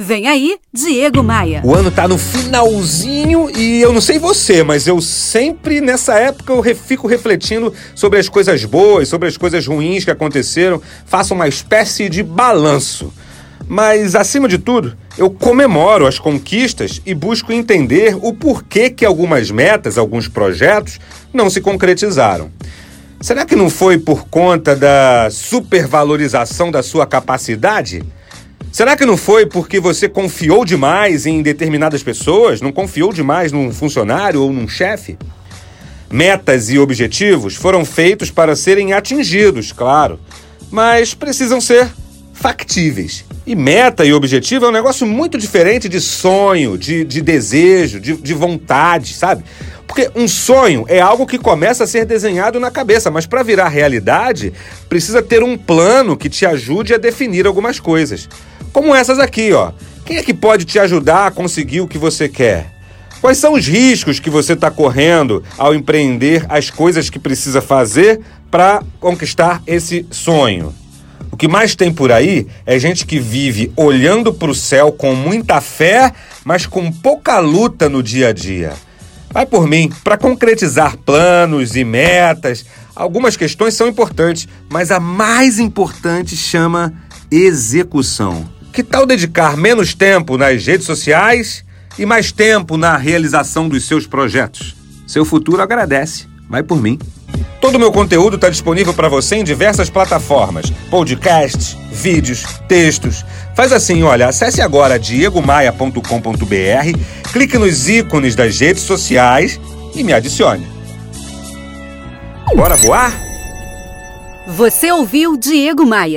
Vem aí, Diego Maia. O ano tá no finalzinho e eu não sei você, mas eu sempre nessa época eu fico refletindo sobre as coisas boas, sobre as coisas ruins que aconteceram, faço uma espécie de balanço. Mas acima de tudo, eu comemoro as conquistas e busco entender o porquê que algumas metas, alguns projetos não se concretizaram. Será que não foi por conta da supervalorização da sua capacidade? Será que não foi porque você confiou demais em determinadas pessoas? Não confiou demais num funcionário ou num chefe? Metas e objetivos foram feitos para serem atingidos, claro, mas precisam ser factíveis. E meta e objetivo é um negócio muito diferente de sonho, de, de desejo, de, de vontade, sabe? Porque um sonho é algo que começa a ser desenhado na cabeça, mas para virar realidade, precisa ter um plano que te ajude a definir algumas coisas. Como essas aqui, ó. Quem é que pode te ajudar a conseguir o que você quer? Quais são os riscos que você está correndo ao empreender as coisas que precisa fazer para conquistar esse sonho? O que mais tem por aí é gente que vive olhando para o céu com muita fé, mas com pouca luta no dia a dia. Vai por mim, para concretizar planos e metas, algumas questões são importantes, mas a mais importante chama execução. Que tal dedicar menos tempo nas redes sociais e mais tempo na realização dos seus projetos? Seu futuro agradece. Vai por mim. Todo o meu conteúdo está disponível para você em diversas plataformas: podcasts, vídeos, textos. Faz assim, olha, acesse agora diegomaia.com.br, clique nos ícones das redes sociais e me adicione. Bora voar? Você ouviu Diego Maia.